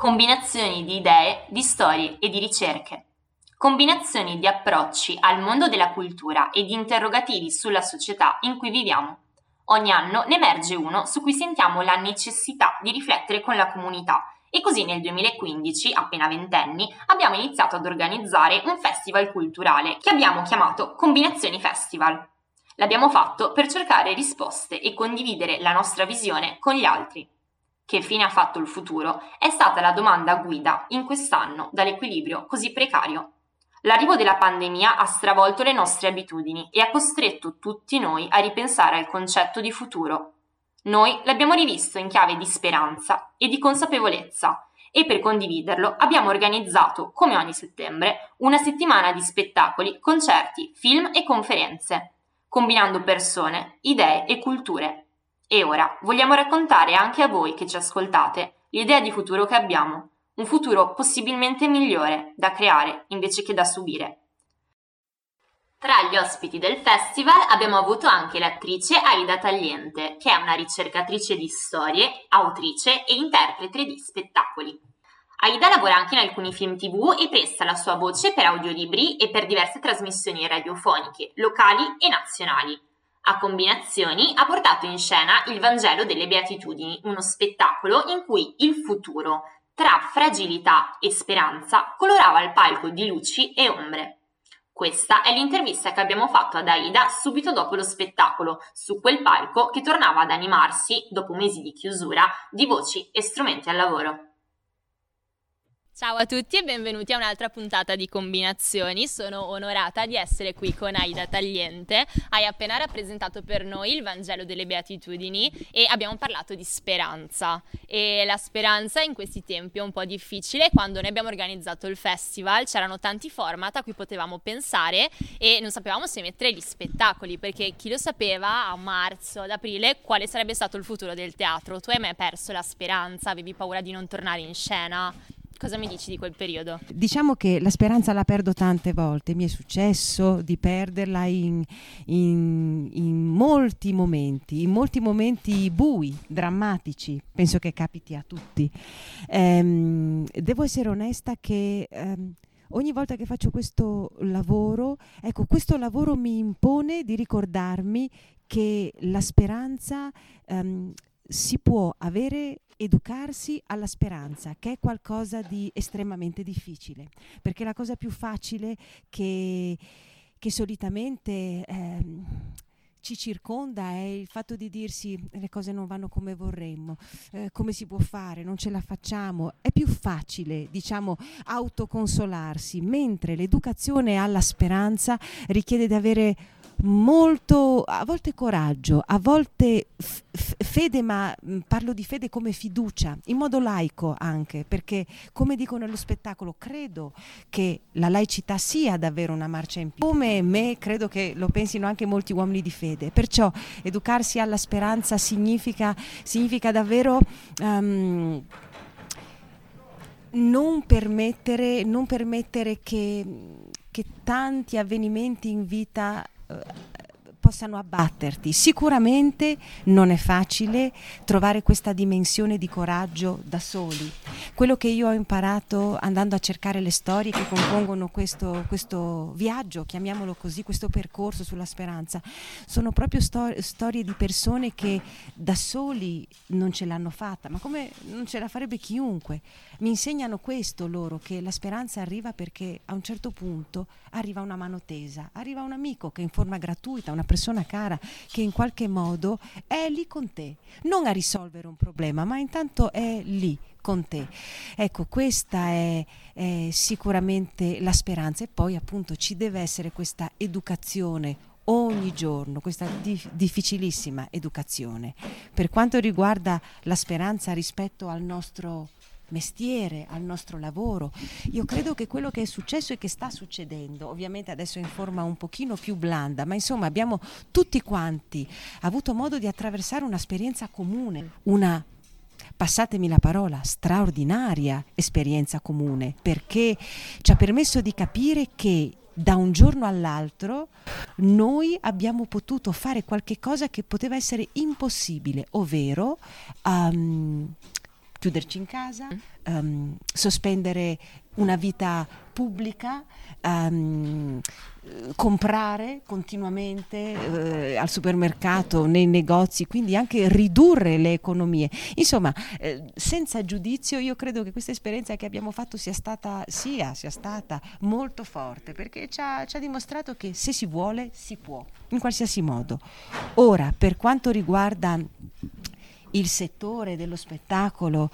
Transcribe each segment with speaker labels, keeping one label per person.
Speaker 1: Combinazioni di idee, di storie e di ricerche. Combinazioni di approcci al mondo della cultura e di interrogativi sulla società in cui viviamo. Ogni anno ne emerge uno su cui sentiamo la necessità di riflettere con la comunità e così nel 2015, appena ventenni, abbiamo iniziato ad organizzare un festival culturale che abbiamo chiamato Combinazioni Festival. L'abbiamo fatto per cercare risposte e condividere la nostra visione con gli altri. Che fine ha fatto il futuro è stata la domanda guida in quest'anno dall'equilibrio così precario. L'arrivo della pandemia ha stravolto le nostre abitudini e ha costretto tutti noi a ripensare al concetto di futuro. Noi l'abbiamo rivisto in chiave di speranza e di consapevolezza e per condividerlo abbiamo organizzato, come ogni settembre, una settimana di spettacoli, concerti, film e conferenze, combinando persone, idee e culture. E ora vogliamo raccontare anche a voi che ci ascoltate l'idea di futuro che abbiamo, un futuro possibilmente migliore da creare invece che da subire. Tra gli ospiti del festival abbiamo avuto anche l'attrice Aida Tagliente, che è una ricercatrice di storie, autrice e interprete di spettacoli. Aida lavora anche in alcuni film tv e presta la sua voce per audiolibri e per diverse trasmissioni radiofoniche, locali e nazionali. A combinazioni ha portato in scena il Vangelo delle Beatitudini, uno spettacolo in cui il futuro, tra fragilità e speranza, colorava il palco di luci e ombre. Questa è l'intervista che abbiamo fatto ad Aida subito dopo lo spettacolo, su quel palco che tornava ad animarsi, dopo mesi di chiusura, di voci e strumenti al lavoro.
Speaker 2: Ciao a tutti e benvenuti a un'altra puntata di Combinazioni. Sono onorata di essere qui con Aida Tagliente. Hai appena rappresentato per noi il Vangelo delle Beatitudini e abbiamo parlato di speranza. E la speranza in questi tempi è un po' difficile. Quando noi abbiamo organizzato il festival c'erano tanti format a cui potevamo pensare e non sapevamo se mettere gli spettacoli perché chi lo sapeva a marzo, ad aprile, quale sarebbe stato il futuro del teatro. Tu hai mai perso la speranza? Avevi paura di non tornare in scena? Cosa mi dici di quel periodo?
Speaker 3: Diciamo che la speranza la perdo tante volte, mi è successo di perderla in, in, in molti momenti, in molti momenti bui, drammatici, penso che capiti a tutti. Ehm, devo essere onesta che... Ehm, ogni volta che faccio questo lavoro, ecco, questo lavoro mi impone di ricordarmi che la speranza um, si può avere educarsi alla speranza, che è qualcosa di estremamente difficile, perché la cosa più facile che, che solitamente ehm, ci circonda è il fatto di dirsi le cose non vanno come vorremmo, eh, come si può fare, non ce la facciamo. È più facile, diciamo, autoconsolarsi, mentre l'educazione alla speranza richiede di avere molto, a volte coraggio, a volte fede, ma mh, parlo di fede come fiducia, in modo laico anche, perché come dico nello spettacolo, credo che la laicità sia davvero una marcia in più. Come me, credo che lo pensino anche molti uomini di fede. Perciò educarsi alla speranza significa, significa davvero... Um, non permettere, non permettere che, che tanti avvenimenti in vita uh, possano abbatterti. Sicuramente non è facile trovare questa dimensione di coraggio da soli. Quello che io ho imparato andando a cercare le storie che compongono questo, questo viaggio, chiamiamolo così, questo percorso sulla speranza, sono proprio stor- storie di persone che da soli non ce l'hanno fatta, ma come non ce la farebbe chiunque. Mi insegnano questo loro, che la speranza arriva perché a un certo punto arriva una mano tesa, arriva un amico che in forma gratuita, una persona persona cara che in qualche modo è lì con te, non a risolvere un problema, ma intanto è lì con te. Ecco, questa è, è sicuramente la speranza e poi appunto ci deve essere questa educazione ogni giorno, questa dif- difficilissima educazione. Per quanto riguarda la speranza rispetto al nostro mestiere, al nostro lavoro. Io credo che quello che è successo e che sta succedendo, ovviamente adesso in forma un pochino più blanda, ma insomma abbiamo tutti quanti avuto modo di attraversare un'esperienza comune, una passatemi la parola, straordinaria esperienza comune, perché ci ha permesso di capire che da un giorno all'altro noi abbiamo potuto fare qualche cosa che poteva essere impossibile, ovvero um, chiuderci in casa, um, sospendere una vita pubblica, um, comprare continuamente eh, al supermercato, nei negozi, quindi anche ridurre le economie. Insomma, eh, senza giudizio, io credo che questa esperienza che abbiamo fatto sia stata, sia, sia stata molto forte, perché ci ha, ci ha dimostrato che se si vuole, si può, in qualsiasi modo. Ora, per quanto riguarda il settore dello spettacolo,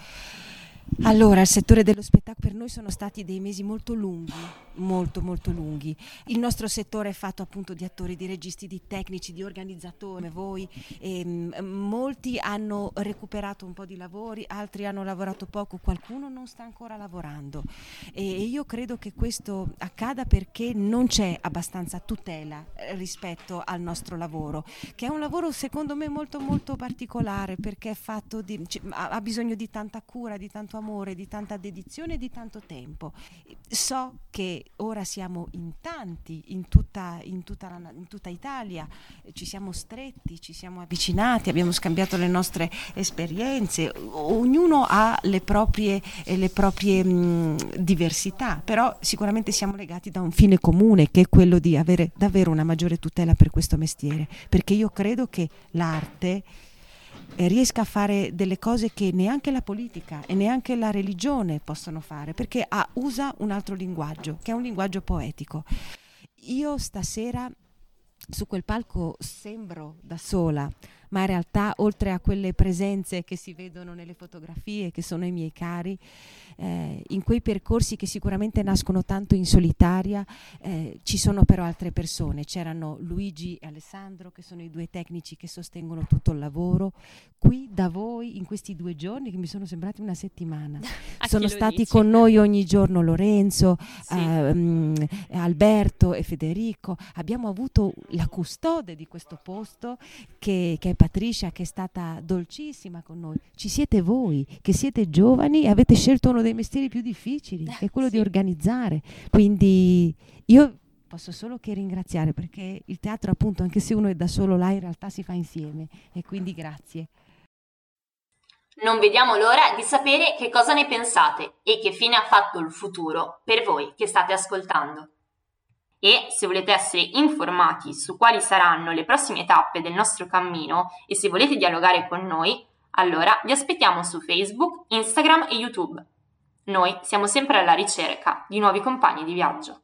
Speaker 3: allora, il settore dello spettacolo per noi sono stati dei mesi molto lunghi, molto molto lunghi. Il nostro settore è fatto appunto di attori, di registi, di tecnici, di organizzatori, voi. E, ehm, molti hanno recuperato un po' di lavori, altri hanno lavorato poco, qualcuno non sta ancora lavorando. E io credo che questo accada perché non c'è abbastanza tutela eh, rispetto al nostro lavoro, che è un lavoro secondo me molto molto particolare perché è fatto di, ha bisogno di tanta cura, di tanto amore, di tanta dedizione e di tanto tempo. So che ora siamo in tanti, in tutta, in tutta, la, in tutta Italia, ci siamo stretti, ci siamo avvicinati, abbiamo scambiato le nostre esperienze, ognuno ha le proprie, le proprie mh, diversità, però sicuramente siamo legati da un fine comune che è quello di avere davvero una maggiore tutela per questo mestiere, perché io credo che l'arte riesca a fare delle cose che neanche la politica e neanche la religione possono fare, perché ha, usa un altro linguaggio, che è un linguaggio poetico. Io stasera su quel palco sembro da sola, ma in realtà oltre a quelle presenze che si vedono nelle fotografie, che sono i miei cari, eh, in quei percorsi che sicuramente nascono tanto in solitaria, eh, ci sono però altre persone. C'erano Luigi e Alessandro, che sono i due tecnici che sostengono tutto il lavoro. Qui da voi, in questi due giorni, che mi sono sembrati una settimana, sono stati
Speaker 2: dici?
Speaker 3: con noi ogni giorno Lorenzo, sì. ehm, Alberto e Federico. Abbiamo avuto la custode di questo posto che, che è Patricia, che è stata dolcissima con noi. Ci siete voi, che siete giovani e avete scelto uno dei mestieri più difficili, che è quello sì. di organizzare. Quindi io posso solo che ringraziare perché il teatro appunto anche se uno è da solo là in realtà si fa insieme e quindi grazie.
Speaker 1: Non vediamo l'ora di sapere che cosa ne pensate e che fine ha fatto il futuro per voi che state ascoltando. E se volete essere informati su quali saranno le prossime tappe del nostro cammino e se volete dialogare con noi, allora vi aspettiamo su Facebook, Instagram e YouTube. Noi siamo sempre alla ricerca di nuovi compagni di viaggio.